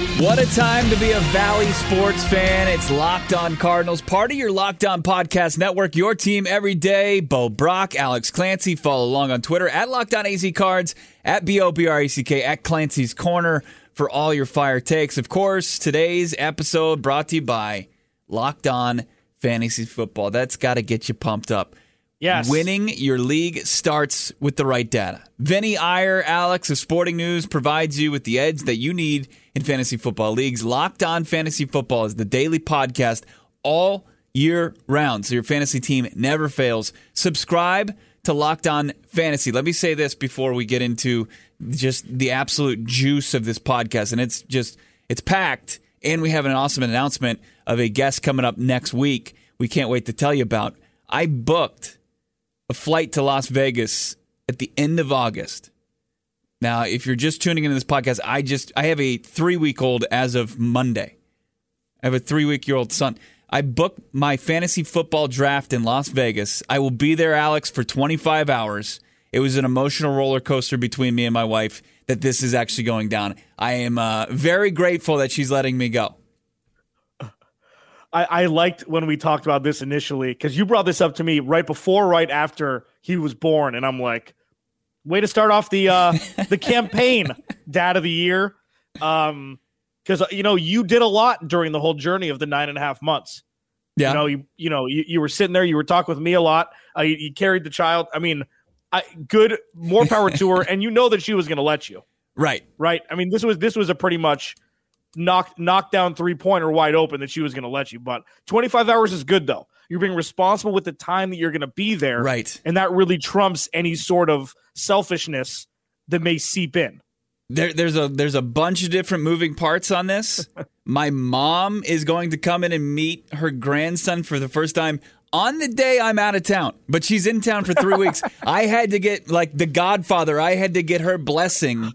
What a time to be a Valley sports fan. It's Locked On Cardinals, part of your Locked On Podcast Network, your team every day. Bo Brack, Alex Clancy. Follow along on Twitter at Locked On AZ Cards, at B O B R A C K, at Clancy's Corner for all your fire takes. Of course, today's episode brought to you by Locked On Fantasy Football. That's got to get you pumped up. Yes. Winning your league starts with the right data. Vinny Iyer, Alex of Sporting News provides you with the edge that you need in fantasy football leagues. Locked on Fantasy Football is the daily podcast all year round, so your fantasy team never fails. Subscribe to Locked On Fantasy. Let me say this before we get into just the absolute juice of this podcast, and it's just it's packed. And we have an awesome announcement of a guest coming up next week. We can't wait to tell you about. I booked a flight to Las Vegas at the end of August. Now, if you're just tuning into this podcast, I just I have a three week old as of Monday. I have a three week year old son. I booked my fantasy football draft in Las Vegas. I will be there, Alex, for 25 hours. It was an emotional roller coaster between me and my wife that this is actually going down. I am uh, very grateful that she's letting me go. I, I liked when we talked about this initially because you brought this up to me right before, right after he was born, and I'm like, way to start off the uh, the campaign, Dad of the Year, um, because you know you did a lot during the whole journey of the nine and a half months. Yeah. You know, you you know you, you were sitting there, you were talking with me a lot. Uh, you, you carried the child. I mean, I, good, more power to her, and you know that she was going to let you, Right. right? I mean, this was this was a pretty much knock knock down three pointer wide open that she was going to let you. But 25 hours is good though. You're being responsible with the time that you're going to be there, Right. And that really trumps any sort of selfishness that may seep in. There, there's a there's a bunch of different moving parts on this. My mom is going to come in and meet her grandson for the first time on the day I'm out of town, but she's in town for three weeks. I had to get like the Godfather. I had to get her blessing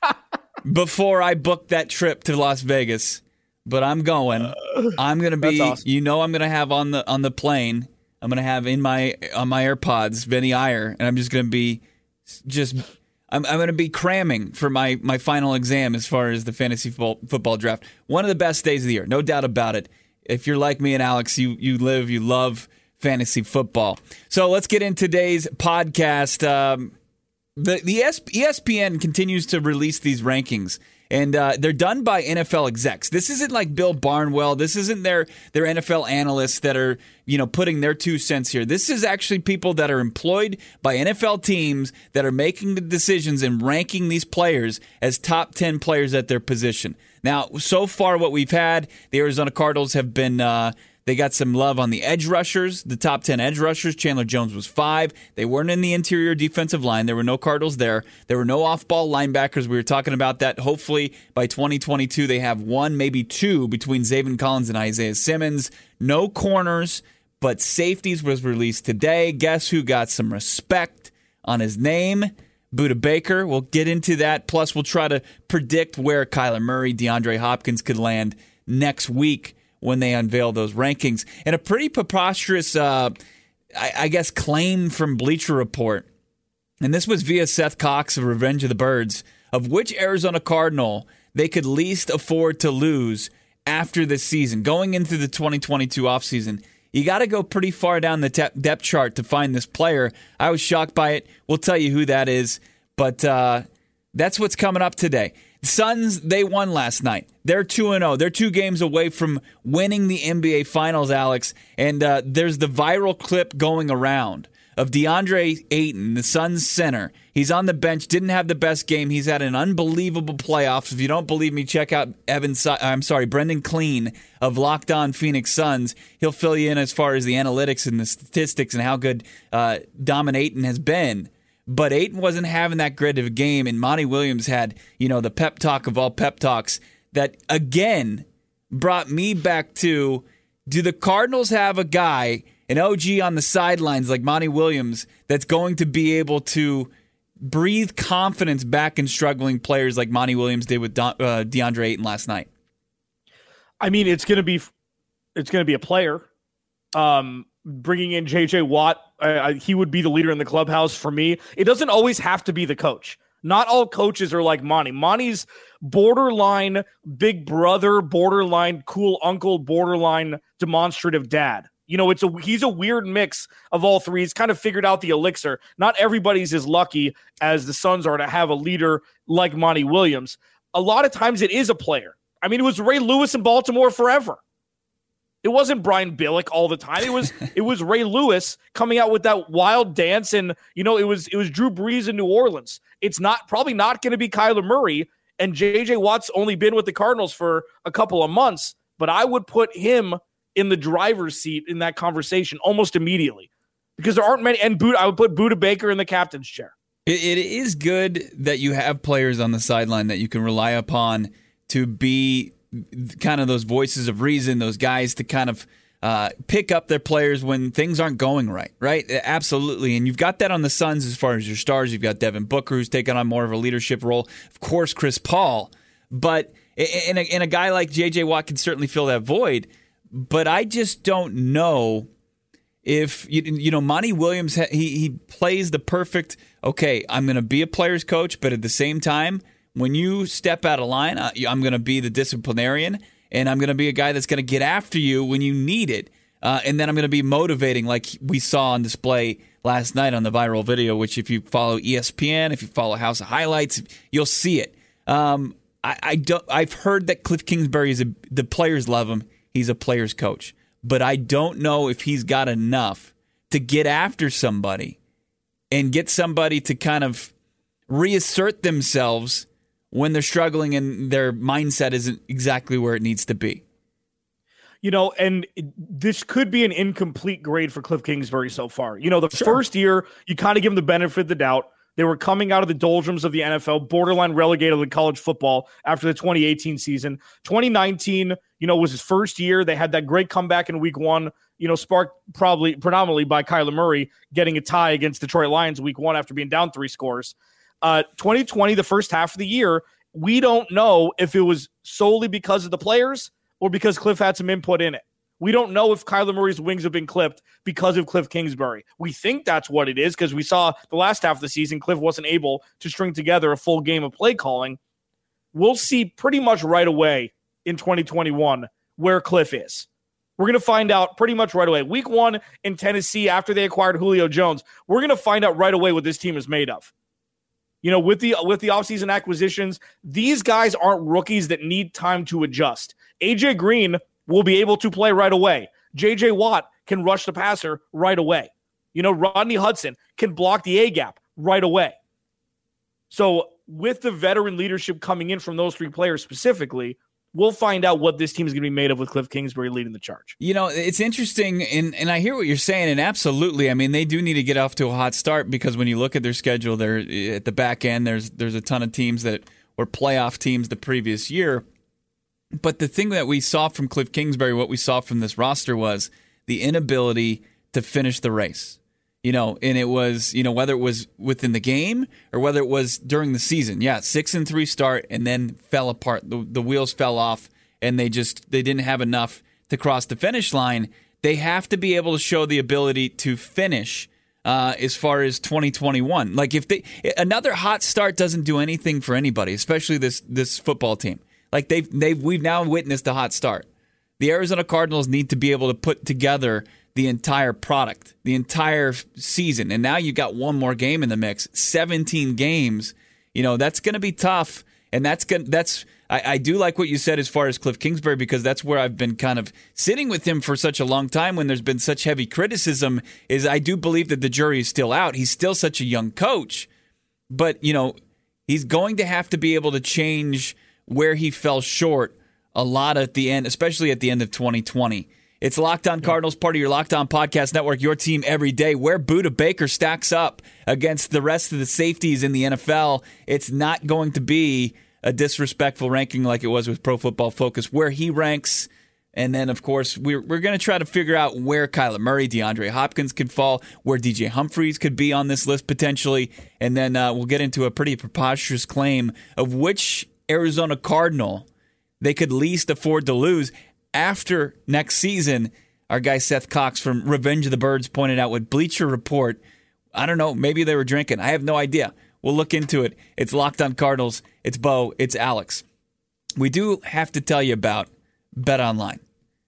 before I booked that trip to Las Vegas. But I'm going. Uh, I'm gonna be. Awesome. You know, I'm gonna have on the on the plane. I'm gonna have in my on my AirPods Vinny Iyer, and I'm just gonna be just I'm, I'm going to be cramming for my, my final exam as far as the fantasy football, football draft. One of the best days of the year, no doubt about it. If you're like me and Alex, you you live, you love fantasy football. So let's get in today's podcast. Um, the the ES- ESPN continues to release these rankings. And uh, they're done by NFL execs. This isn't like Bill Barnwell. This isn't their their NFL analysts that are you know putting their two cents here. This is actually people that are employed by NFL teams that are making the decisions and ranking these players as top ten players at their position. Now, so far, what we've had, the Arizona Cardinals have been. Uh, they got some love on the edge rushers, the top 10 edge rushers. Chandler Jones was five. They weren't in the interior defensive line. There were no Cardinals there. There were no off ball linebackers. We were talking about that. Hopefully, by 2022, they have one, maybe two between Zaven Collins and Isaiah Simmons. No corners, but safeties was released today. Guess who got some respect on his name? Budda Baker. We'll get into that. Plus, we'll try to predict where Kyler Murray, DeAndre Hopkins could land next week when they unveil those rankings. And a pretty preposterous, uh, I, I guess, claim from Bleacher Report. And this was via Seth Cox of Revenge of the Birds, of which Arizona Cardinal they could least afford to lose after this season, going into the 2022 offseason. You got to go pretty far down the te- depth chart to find this player. I was shocked by it. We'll tell you who that is, but uh, that's what's coming up today. Suns, they won last night. They're 2 0. They're two games away from winning the NBA Finals, Alex. And uh, there's the viral clip going around of DeAndre Ayton, the Suns center. He's on the bench, didn't have the best game. He's had an unbelievable playoffs. If you don't believe me, check out Evan. I'm sorry, Brendon Kleen of Locked On Phoenix Suns. He'll fill you in as far as the analytics and the statistics and how good uh, Dominating has been. But Ayton wasn't having that great of a game, and Monty Williams had, you know, the pep talk of all pep talks that again brought me back to do the Cardinals have a guy an OG on the sidelines like Monty Williams that's going to be able to breathe confidence back in struggling players like Monty Williams did with uh, DeAndre Ayton last night? I mean, it's going to be it's going to be a player. Um, bringing in JJ Watt, uh, he would be the leader in the clubhouse for me. It doesn't always have to be the coach. Not all coaches are like Monty. Monty's borderline big brother, borderline cool uncle, borderline demonstrative dad. You know, it's a he's a weird mix of all three. He's kind of figured out the elixir. Not everybody's as lucky as the Suns are to have a leader like Monty Williams. A lot of times it is a player. I mean, it was Ray Lewis in Baltimore forever. It wasn't Brian Billick all the time. It was it was Ray Lewis coming out with that wild dance, and you know it was it was Drew Brees in New Orleans. It's not probably not going to be Kyler Murray, and JJ Watt's only been with the Cardinals for a couple of months, but I would put him in the driver's seat in that conversation almost immediately because there aren't many. And Budda, I would put Budda Baker in the captain's chair. It, it is good that you have players on the sideline that you can rely upon to be kind of those voices of reason, those guys to kind of uh, pick up their players when things aren't going right, right? Absolutely. And you've got that on the Suns as far as your stars. You've got Devin Booker, who's taken on more of a leadership role. Of course, Chris Paul. But in a, a guy like J.J. Watt can certainly fill that void but I just don't know if you, you know Monty Williams. He he plays the perfect. Okay, I'm going to be a player's coach, but at the same time, when you step out of line, I'm going to be the disciplinarian, and I'm going to be a guy that's going to get after you when you need it, uh, and then I'm going to be motivating, like we saw on display last night on the viral video. Which, if you follow ESPN, if you follow House of Highlights, you'll see it. Um, I, I don't. I've heard that Cliff Kingsbury is a, the players love him He's a player's coach. But I don't know if he's got enough to get after somebody and get somebody to kind of reassert themselves when they're struggling and their mindset isn't exactly where it needs to be. You know, and this could be an incomplete grade for Cliff Kingsbury so far. You know, the sure. first year, you kind of give him the benefit of the doubt. They were coming out of the doldrums of the NFL, borderline relegated to college football after the 2018 season. 2019, you know, was his first year. They had that great comeback in week one, you know, sparked probably predominantly by Kyler Murray getting a tie against Detroit Lions week one after being down three scores. Uh, 2020, the first half of the year, we don't know if it was solely because of the players or because Cliff had some input in it. We don't know if Kyler Murray's wings have been clipped because of Cliff Kingsbury. We think that's what it is because we saw the last half of the season, Cliff wasn't able to string together a full game of play calling. We'll see pretty much right away in 2021 where Cliff is. We're going to find out pretty much right away. Week one in Tennessee, after they acquired Julio Jones, we're going to find out right away what this team is made of. You know, with the with the offseason acquisitions, these guys aren't rookies that need time to adjust. AJ Green will be able to play right away. JJ Watt can rush the passer right away. You know, Rodney Hudson can block the A gap right away. So, with the veteran leadership coming in from those three players specifically, we'll find out what this team is going to be made of with Cliff Kingsbury leading the charge. You know, it's interesting, and, and I hear what you're saying, and absolutely, I mean, they do need to get off to a hot start because when you look at their schedule, they're eh, at the back end. There's there's a ton of teams that were playoff teams the previous year. But the thing that we saw from Cliff Kingsbury, what we saw from this roster was the inability to finish the race. You know, and it was, you know, whether it was within the game or whether it was during the season. Yeah, six and three start and then fell apart. The, the wheels fell off and they just they didn't have enough to cross the finish line. They have to be able to show the ability to finish uh, as far as 2021. Like if they another hot start doesn't do anything for anybody, especially this this football team. Like they've they've we've now witnessed a hot start. The Arizona Cardinals need to be able to put together the entire product, the entire season. And now you've got one more game in the mix, 17 games. You know, that's going to be tough. And that's going that's I, I, do like what you said as far as Cliff Kingsbury because that's where I've been kind of sitting with him for such a long time when there's been such heavy criticism is I do believe that the jury is still out. He's still such a young coach. But, you know, he's going to have to be able to change – where he fell short a lot at the end, especially at the end of 2020. It's Locked On Cardinals, part of your Locked On Podcast Network, your team every day. Where Budda Baker stacks up against the rest of the safeties in the NFL, it's not going to be a disrespectful ranking like it was with Pro Football Focus. Where he ranks And then, of course, we're, we're going to try to figure out where Kyler Murray, DeAndre Hopkins could fall, where DJ Humphries could be on this list potentially. And then uh, we'll get into a pretty preposterous claim of which Arizona Cardinal they could least afford to lose after next season. Our guy Seth Cox from Revenge of the Birds pointed out with Bleacher Report. I don't know. Maybe they were drinking. I have no idea. We'll look into it. It's Locked on Cardinals. It's Bo. It's Alex. We do have to tell you about Bet Online.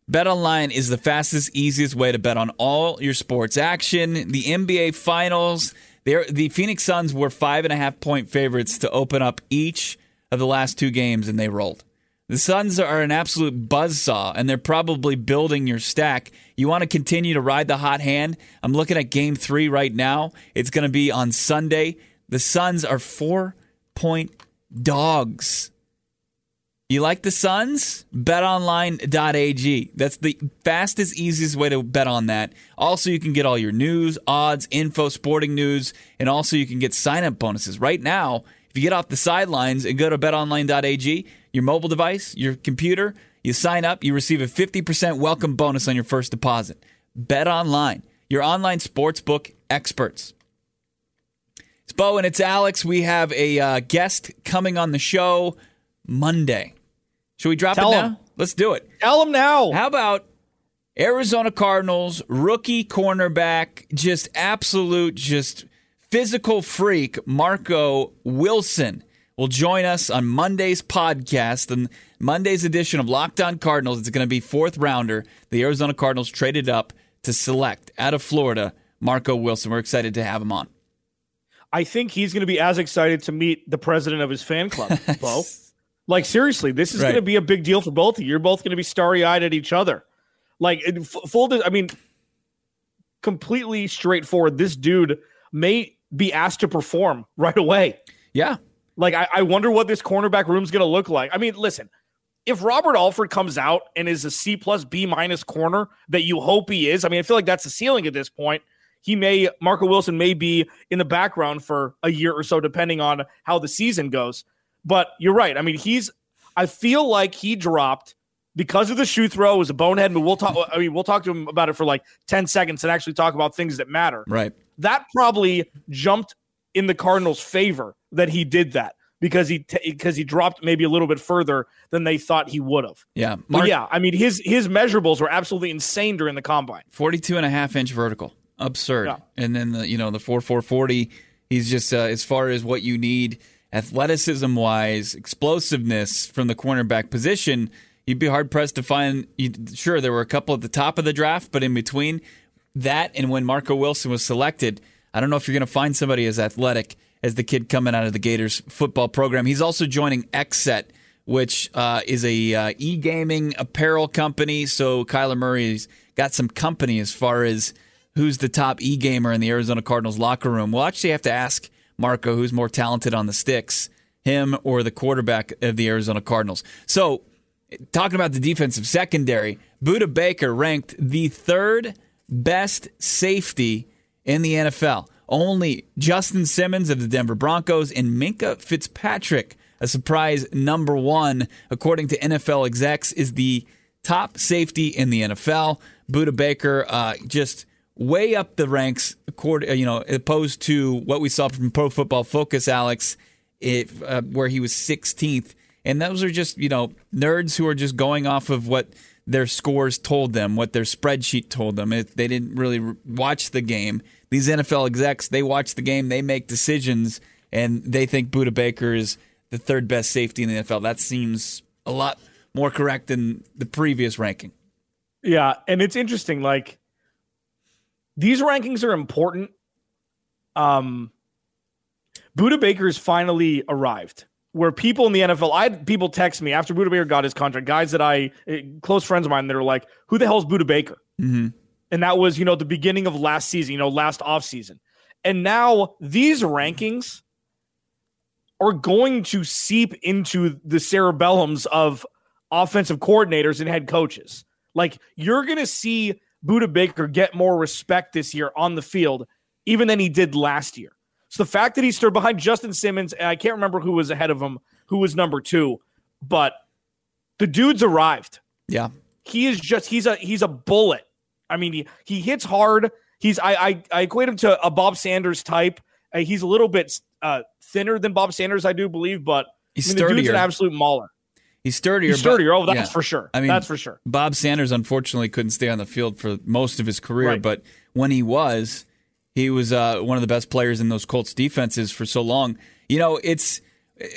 Bet Online is the fastest, easiest way to bet on all your sports action. The NBA Finals, the Phoenix Suns were five and a half point favorites to open up each of the last two games, and they rolled. The Suns are an absolute buzzsaw, and they're probably building your stack. You want to continue to ride the hot hand? I'm looking at game three right now. It's going to be on Sunday. The Suns are four point dogs you like the Suns? BetOnline.ag. That's the fastest, easiest way to bet on that. Also, you can get all your news, odds, info, sporting news, and also you can get sign up bonuses. Right now, if you get off the sidelines and go to betonline.ag, your mobile device, your computer, you sign up, you receive a 50% welcome bonus on your first deposit. Bet Online, your online sportsbook experts. It's Bo and it's Alex. We have a uh, guest coming on the show Monday. Should we drop Tell it now? him. Let's do it. Tell him now. How about Arizona Cardinals rookie cornerback, just absolute, just physical freak, Marco Wilson will join us on Monday's podcast and Monday's edition of Locked On Cardinals. It's going to be fourth rounder. The Arizona Cardinals traded up to select out of Florida Marco Wilson. We're excited to have him on. I think he's going to be as excited to meet the president of his fan club, Bo. Like seriously, this is Right. going to be a big deal for both of you. You're both going to be starry eyed at each other. Like f- full. I mean, completely straightforward. This dude may be asked to perform right away. Yeah. Like I, I wonder what this cornerback room's going to look like. I mean, listen, if Robert Alford comes out and is a C plus B minus corner that you hope he is, I mean, I feel like that's the ceiling at this point. He may Marco Wilson may be in the background for a year or so, depending on how the season goes. But you're right. I mean, he's. I feel like he dropped because of the shoe throw. It was a bonehead, but we'll talk. I mean, we'll talk to him about it for like ten seconds and actually talk about things that matter Right. that probably jumped in the Cardinals' favor that he did that because he because he dropped maybe a little bit further than they thought he would have. Yeah. But Mark, yeah, I mean his his measurables were absolutely insane during the combine. 42 and a half inch vertical. Absurd. Yeah. And then the you know the 4440 he's just uh, as far as what you need athleticism wise, explosiveness from the cornerback position, you'd be hard pressed to find you sure there were a couple at the top of the draft, but in between that and when Marco Wilson was selected, I don't know if you're going to find somebody as athletic as the kid coming out of the Gators football program. He's also joining XSET which uh, is a uh, e-gaming apparel company. So Kyler Murray's got some company as far as who's the top e-gamer in the Arizona Cardinals locker room. We'll actually have to ask Marco who's more talented on the sticks, him or the quarterback of the Arizona Cardinals. So talking about the defensive secondary, Budda Baker ranked the third best safety in the NFL. Only Justin Simmons of the Denver Broncos and Minkah Fitzpatrick, a surprise number one, according to NFL execs, is the top safety in the NFL. Budda Baker uh, just way up the ranks, according, you know, opposed to what we saw from Pro Football Focus, Alex, if, uh, where he was 16th. And those are just, you know, nerds who are just going off of what their scores told them, what their spreadsheet told them. If they didn't really watch the game. These NFL execs, they watch the game, they make decisions, and they think Budda Baker is the third best safety in the NFL. That seems a lot more correct than the previous ranking. Yeah, and it's interesting. Like these rankings are important. Um, Budda Baker's finally arrived. Where people in the NFL, I had people text me after Budda Baker got his contract. Guys that I eh, close friends of mine that are like, "Who the hell's Budda Baker?" Mm-hmm. And that was you know the beginning of last season, you know, last off season. And now these rankings are going to seep into the cerebellums of offensive coordinators and head coaches. Like you're going to see Budda Baker get more respect this year on the field, even than he did last year. So the fact that he stood behind Justin Simmons, and I can't remember who was ahead of him, who was number two, but the dude's arrived. Yeah. he is just he's a he's a bullet. I mean, he, he hits hard. He's I, I I equate him to a Bob Sanders type. Uh, he's a little bit uh, thinner than Bob Sanders, I do believe, but He's I mean, the dude's an absolute mauler. He's sturdier. He's sturdier. but- Oh, that's yeah. for sure. I mean, that's for sure. Bob Sanders unfortunately couldn't stay on the field for most of his career, Right. but when he was, he was uh, one of the best players in those Colts defenses for so long. You know, it's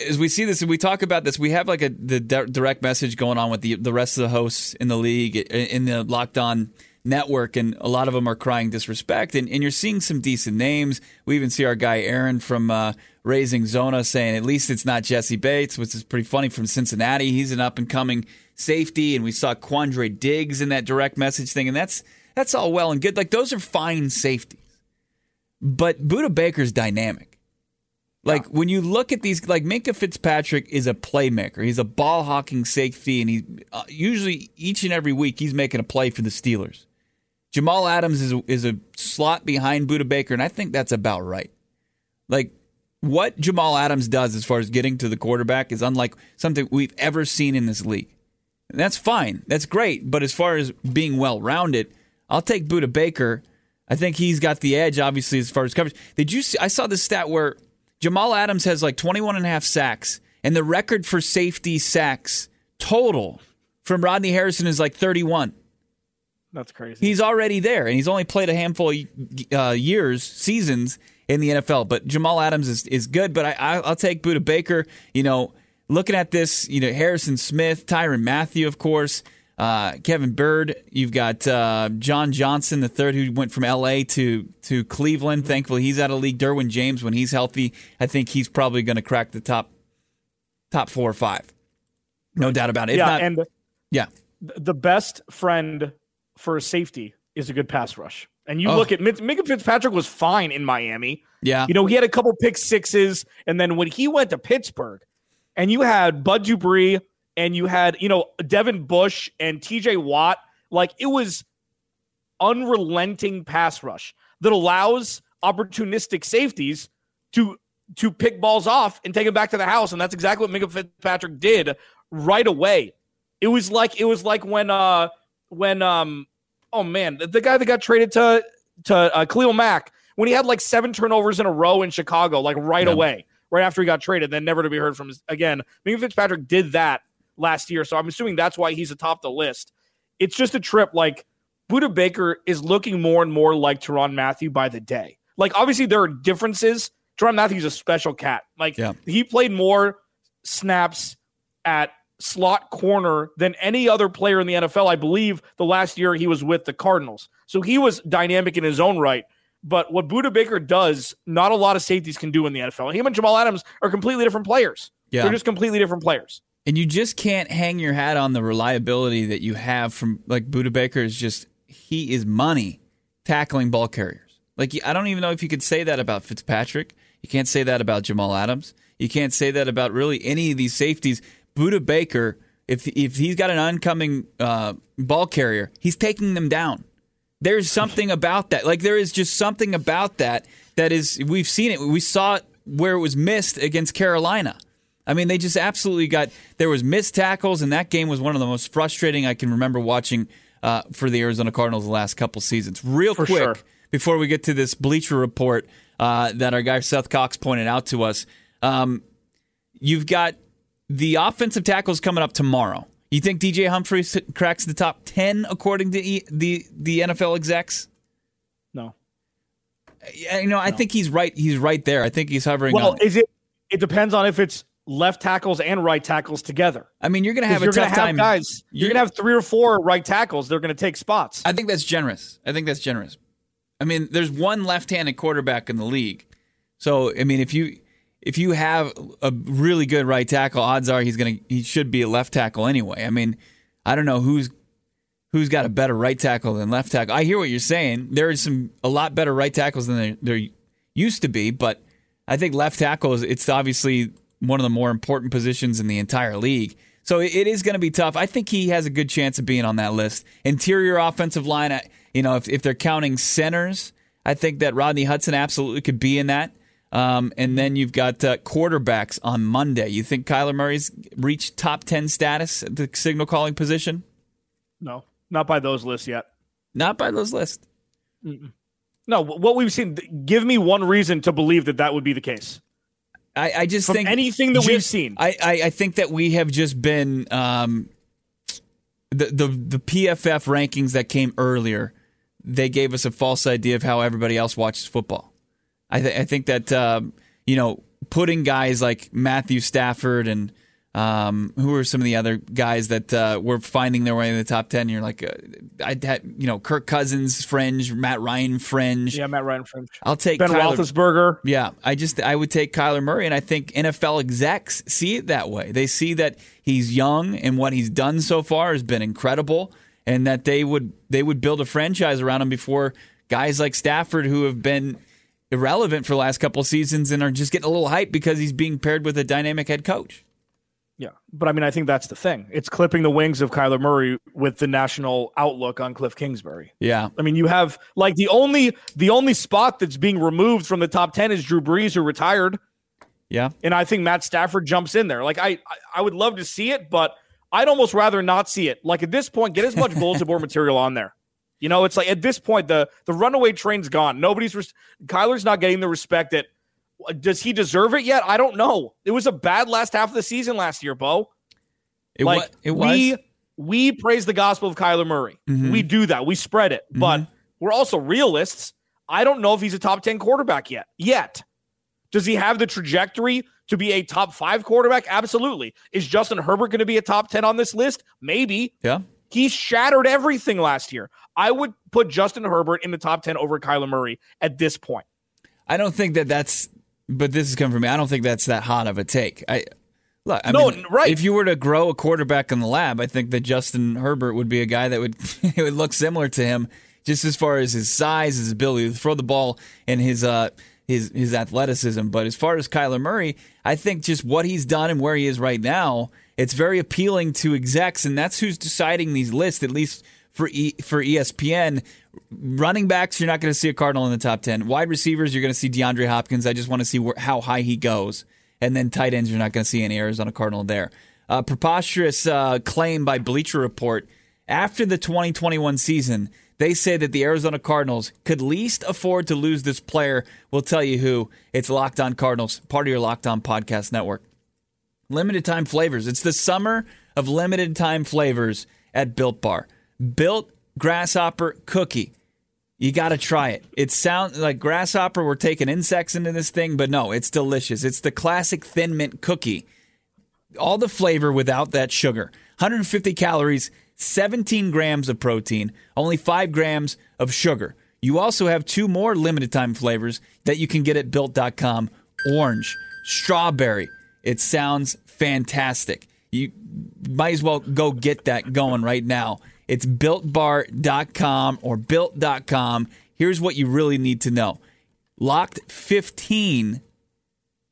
as we see this and we talk about this, we have like a the direct message going on with the the rest of the hosts in the league in the Locked On network, and a lot of them are crying disrespect. And, and you're seeing some decent names. We even see our guy Aaron from uh, Raising Zona saying at least it's not Jessie Bates, which is pretty funny from Cincinnati. He's an up and coming safety, and we saw Quandre Diggs in that direct message thing, and that's that's all well and good. Like those are fine safeties, but Budda Baker's dynamic. Like when you look at these, like Minkah Fitzpatrick is a playmaker. He's a ball hawking safety, and he uh, usually each and every week he's making a play for the Steelers. Jamal Adams is a, is a slot behind Budda Baker, and I think that's about right. Like what Jamal Adams does as far as getting to the quarterback is unlike something we've ever seen in this league. And that's fine. That's great. But as far as being well rounded, I'll take Budda Baker. I think he's got the edge, obviously, as far as coverage. Did you see? I saw this stat where Jamal Adams has like 21 and a half sacks, and the record for safety sacks total from Rodney Harrison is like 31. That's crazy. He's already there, and he's only played a handful of uh, years, seasons in the NFL. But Jamal Adams is, is good. But I, I, I'll take Budda Baker. You know, looking at this, you know, Harrison Smith, Tyrann Mathieu, of course, uh, Kevin Byard. You've got uh, John Johnson, the third, who went from L.A. to to Cleveland. Thankfully, he's out of league. Derwin James, when he's healthy, I think he's probably going to crack the top top four or five. No doubt about it. If yeah, not- and yeah. the best friend for a safety is a good pass rush. And you Oh. look at Min- Minkah Fitzpatrick was fine in Miami. Yeah. You know, he had a couple pick sixes, and then when he went to Pittsburgh, and you had Bud Dupree, and you had you know Devin Bush and T.J. Watt, like it was unrelenting pass rush that allows opportunistic safeties to to pick balls off and take them back to the house, and that's exactly what Minkah Fitzpatrick did right away. It was like it was like when uh when um oh man the, the guy that got traded to to uh, Khalil Mack when he had like seven turnovers in a row in Chicago like right Yeah. away right after he got traded then never to be heard from again. Minkah Fitzpatrick did that last year, so I'm assuming that's why he's atop the list. It's just a trip like Budda Baker is looking more and more like Tyrann Mathieu by the day. Like obviously there are differences. Tyrann Mathieu's a special cat. Like Yeah. he played more snaps at slot corner than any other player in the NFL. I believe the last year he was with the Cardinals. So he was dynamic in his own right. But what Budda Baker does, not a lot of safeties can do in the NFL. Him and Jamal Adams are completely different players. Yeah. They're just completely different players. And you just can't hang your hat on the reliability that you have from like Budda Baker is just he is money tackling ball carriers. Like I don't even know if you could say that about Fitzpatrick. You can't say that about Jamal Adams. You can't say that about really any of these safeties. Budda Baker, if if he's got an oncoming uh, ball carrier, he's taking them down. There's something about that. Like there is just something about that that is we've seen it. We saw it where it was missed against Carolina. I mean, they just absolutely got there was missed tackles, and that game was one of the most frustrating I can remember watching uh, for the Arizona Cardinals the last couple seasons. Real For quick sure. before we get to this Bleacher report uh, that our guy Seth Cox pointed out to us, um, you've got the offensive tackles coming up tomorrow. You think DJ Humphries cracks the top ten according to e- the the NFL execs? No. You know, I think he's right. He's right there. I think he's hovering. Well, on, is it? It depends on if it's left tackles and right tackles together. I mean, you're going to have a you're tough gonna have time, guys. You're, gonna have three or four right tackles. They're gonna take spots. I think that's generous. I think that's generous. I mean, there's one left-handed quarterback in the league, so I mean, if you if you have a really good right tackle, odds are he's gonna he should be a left tackle anyway. I mean, I don't know who's who's got a better right tackle than left tackle. I hear what you're saying. There is some a lot better right tackles than there, there used to be, but I think left tackle is it's obviously one of the more important positions in the entire league. So it is going to be tough. I think he has a good chance of being on that list. Interior offensive line, you know, if, if they're counting centers, I think that Rodney Hudson absolutely could be in that. Um, and then you've got uh, quarterbacks on Monday. You think Kyler Murray's reached top 10 status at the signal calling position? No. Not by those lists yet. Not by those lists. No, what we've seen. Give me one reason to believe that that would be the case. I, I just From think anything that we've seen. I, I, I think that we have just been um, the the the PFF rankings that came earlier. They gave us a false idea of how everybody else watches football. I, th- I think that um, you know putting guys like Matthew Stafford and um, who are some of the other guys that uh, were finding their way in the top ten. You're like, uh, I had you know Kirk Cousins fringe, Matt Ryan fringe. yeah, Matt Ryan Fringe. I'll take Ben Kyler- Roethlisberger. yeah, I just I would take Kyler Murray, and I think NFL execs see it that way. They see that he's young, and what he's done so far has been incredible, and that they would they would build a franchise around him before guys like Stafford, who have been irrelevant for the last couple of seasons and are just getting a little hype because he's being paired with a dynamic head coach. Yeah, but I mean, I think that's the thing. It's clipping the wings of Kyler Murray with the national outlook on Cliff Kingsbury. Yeah, I mean, you have like the only the only spot that's being removed from the top ten is Drew Brees, who retired, yeah, and I think Matt Stafford jumps in there. Like I, I, I would love to see it, but I'd almost rather not see it. Like at this point, get as much bulletin board material on there. You know, it's like at this point the the runaway train's gone. Nobody's res- Kyler's not getting the respect that. Does he deserve it yet? I don't know. It was a bad last half of the season last year, Bo. it, like wa- it was. we we praise the gospel of Kyler Murray. Mhm. We do that. We spread it. But Mm-hmm. we're also realists. I don't know if he's a top 10 quarterback yet. Yet. Does he have the trajectory to be a top 5 quarterback? Absolutely. Is Justin Herbert going to be a top 10 on this list? Maybe. yeah, He shattered everything last year. I would put Justin Herbert in the top 10 over Kyler Murray at this point. I don't think that that's. But this is coming from me. I don't think that's that hot of a take. I look. I No, mean, right. If you were to grow a quarterback in the lab, I think that Justin Herbert would be a guy that would it would look similar to him, just as far as his size, his ability to throw the ball, and his uh his his athleticism. But as far as Kyler Murray, I think just what he's done and where he is right now, it's very appealing to execs, and that's who's deciding these lists. At least for e, for ESPN. Running backs, you're not going to see a Cardinal in the top 10. Wide receivers, you're going to see DeAndre Hopkins. I just want to see how high he goes. And then tight ends, you're not going to see any Arizona Cardinal there. Uh, preposterous uh, claim by Bleacher Report. After the 2021 season, they say that the Arizona Cardinals could least afford to lose this player. We'll tell you who. It's Locked On Cardinals, part of your Locked On Podcast Network. Limited time flavors. It's the summer of limited time flavors at Built Bar. Built Grasshopper Cookie. You got to try it. It sounds like grasshopper. We're taking insects into this thing, but no, it's delicious. It's the classic thin mint cookie. All the flavor without that sugar. 150 calories, 17 grams of protein, only 5 grams of sugar. You also have two more limited time flavors that you can get at built.com orange, strawberry. It sounds fantastic. You might as well go get that going right now. It's builtbar.com or built.com. Here's what you really need to know. Locked 15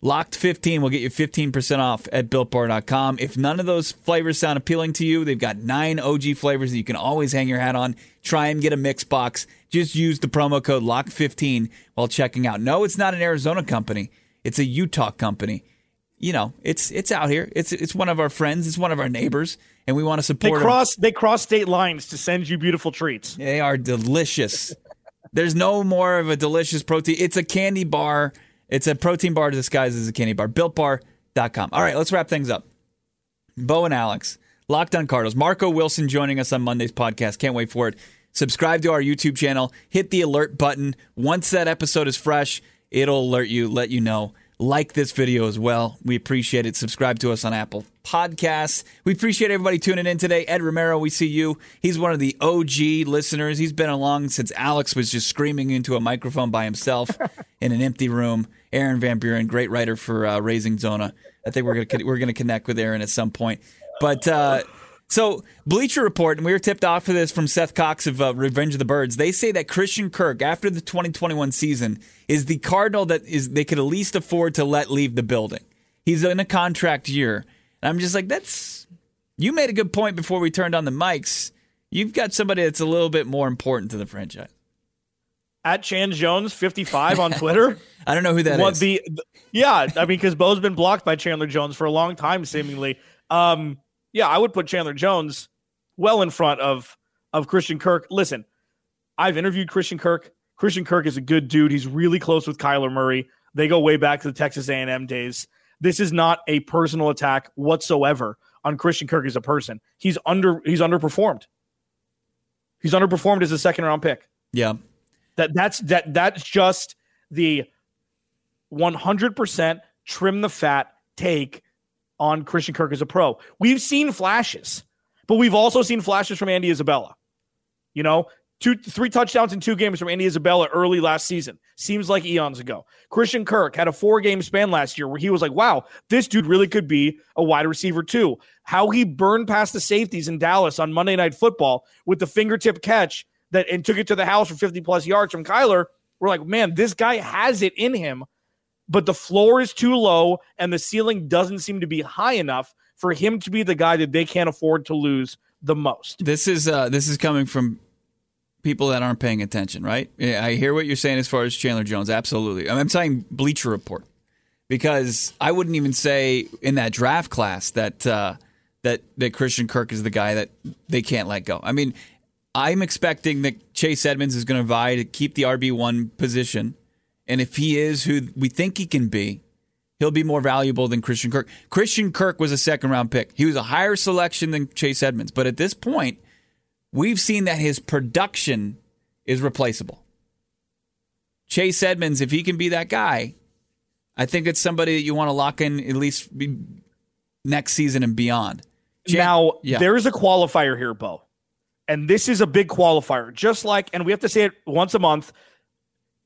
Locked 15 will get you 15% off at builtbar.com. If none of those flavors sound appealing to you, they've got nine OG flavors that you can always hang your hat on. Try and get a mix box. Just use the promo code LOCKED15 while checking out. No, it's not an Arizona company. It's a Utah company. You know, it's it's out here. It's it's one of our friends, it's one of our neighbors, and we want to They support them. cross they cross state lines to send you beautiful treats. They are delicious. There's no more of a delicious protein. It's a candy bar. It's a protein bar disguised as a candy bar. BuiltBar.com. All right, let's wrap things up. Bo and Alex, Locked on Cardinals. Marco Wilson joining us on Monday's podcast. Can't wait for it. Subscribe to our YouTube channel. Hit the alert button. Once that episode is fresh, it'll alert you, let you know. Like this video as well. We appreciate it. Subscribe to us on Apple Podcasts. We appreciate everybody tuning in today. Ed Romero, we see you. He's one of the OG listeners. He's been along since Alex was just screaming into a microphone by himself in an empty room. Aaron Van Buren, great writer for uh, Raising Zona. I think we're gonna we're gonna connect with Aaron at some point. But uh, so Bleacher Report, and we were tipped off for this from Seth Cox of uh, Revenge of the Birds. They say that Christian Kirk, after the 2021 season, is the Cardinal that is they could at least afford to let leave the building. He's in a contract year, and I'm just like, that's you made a good point before we turned on the mics. You've got somebody that's a little bit more important to the franchise. At Chan Jones 55 on Twitter. I don't know who that is. what the, the- yeah, I mean, because Bo's been blocked by Chandler Jones for a long time, seemingly. Um, yeah, I would put Chandler Jones well in front of of Christian Kirk. Listen, I've interviewed Christian Kirk. Christian Kirk is a good dude. He's really close with Kyler Murray. They go way back to the Texas A&M days. This is not a personal attack whatsoever on Christian Kirk as a person. He's under he's underperformed. He's underperformed as a second round pick. Yeah. That that's that that's just the 100% trim the fat take on Christian Kirk as a pro. We've seen flashes, but we've also seen flashes from Andy Isabella. You know, two, three touchdowns in two games from Andy Isabella early last season. Seems like eons ago. Christian Kirk had a four game span last year where he was like, wow, this dude really could be a wide receiver too. How he burned past the safeties in Dallas on Monday Night Football with the fingertip catch that and took it to the house for 50 plus yards from Kyler. We're like, man, this guy has it in him but the floor is too low and the ceiling doesn't seem to be high enough for him to be the guy that they can't afford to lose the most. This is uh, this is coming from people that aren't paying attention, right? I hear what you're saying as far as Chandler Jones. Absolutely, I'm saying Bleacher Report because I wouldn't even say in that draft class that uh, that that Christian Kirk is the guy that they can't let go. I mean, I'm expecting that Chase Edmonds is going to vie to keep the RB one position and if he is who we think he can be, he'll be more valuable than Christian Kirk. Christian Kirk was a second round pick. He was a higher selection than Chase Edmonds. But at this point, we've seen that his production is replaceable. Chase Edmonds, if he can be that guy, I think it's somebody that you want to lock in at least next season and beyond. Jan- now, yeah. there is a qualifier here, Bo. And this is a big qualifier. Just like, and we have to say it once a month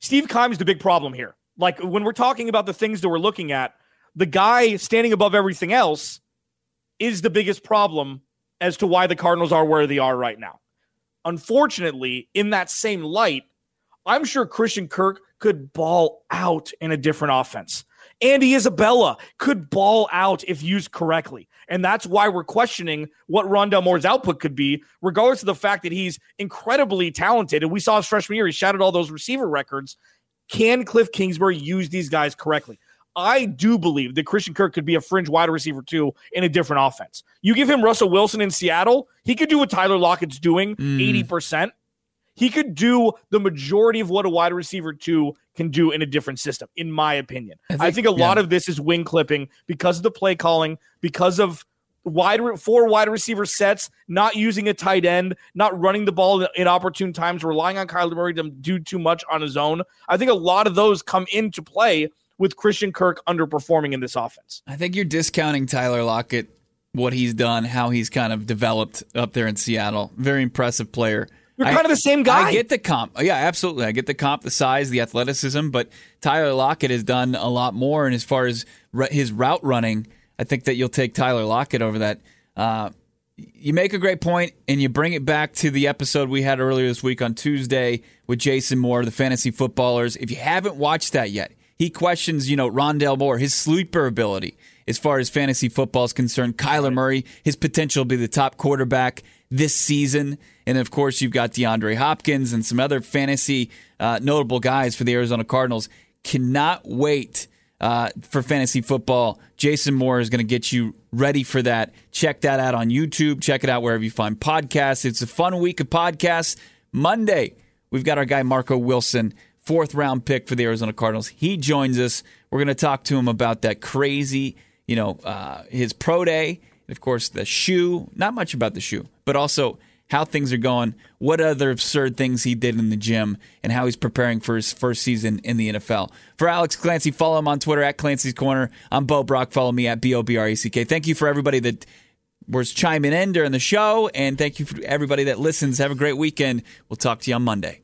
Steve Keim is the big problem here. Like when we're talking about the things that we're looking at, the guy standing above everything else is the biggest problem as to why the Cardinals are where they are right now. Unfortunately, in that same light, I'm sure Christian Kirk could ball out in a different offense. Andy Isabella could ball out if used correctly. And that's why we're questioning what Rondale Moore's output could be, regardless of the fact that he's incredibly talented. And we saw his freshman year, he shattered all those receiver records. Can Cliff Kingsbury use these guys correctly? I do believe that Christian Kirk could be a fringe wide receiver too in a different offense. You give him Russell Wilson in Seattle, he could do what Tyler Lockett's doing mm. 80%. He could do the majority of what a wide receiver two can do in a different system, in my opinion. I think, I think a yeah. lot of this is wing clipping because of the play calling, because of wide four wide receiver sets, not using a tight end, not running the ball in opportune times, relying on Kyler Murray to do too much on his own. I think a lot of those come into play with Christian Kirk underperforming in this offense. I think you're discounting Tyler Lockett, what he's done, how he's kind of developed up there in Seattle. Very impressive player. You're kind I, of the same guy. I get the comp. Yeah, absolutely. I get the comp, the size, the athleticism, but Tyler Lockett has done a lot more. And as far as his route running, I think that you'll take Tyler Lockett over that. Uh, you make a great point, and you bring it back to the episode we had earlier this week on Tuesday with Jason Moore, the fantasy footballers. If you haven't watched that yet, he questions, you know, Rondale Moore, his sleeper ability as far as fantasy football is concerned. Kyler Murray, his potential to be the top quarterback this season. And of course, you've got DeAndre Hopkins and some other fantasy uh, notable guys for the Arizona Cardinals. Cannot wait uh, for fantasy football. Jason Moore is going to get you ready for that. Check that out on YouTube. Check it out wherever you find podcasts. It's a fun week of podcasts. Monday, we've got our guy Marco Wilson, fourth round pick for the Arizona Cardinals. He joins us. We're going to talk to him about that crazy, you know, uh, his pro day And of course, the shoe, not much about the shoe, but also how things are going, what other absurd things he did in the gym, and how he's preparing for his first season in the NFL. For Alex Clancy, follow him on Twitter at Clancy's Corner. I'm Bo Brack. Follow me at B O B R E C K. Thank you for everybody that was chiming in during the show, and thank you for everybody that listens. Have a great weekend. We'll talk to you on Monday.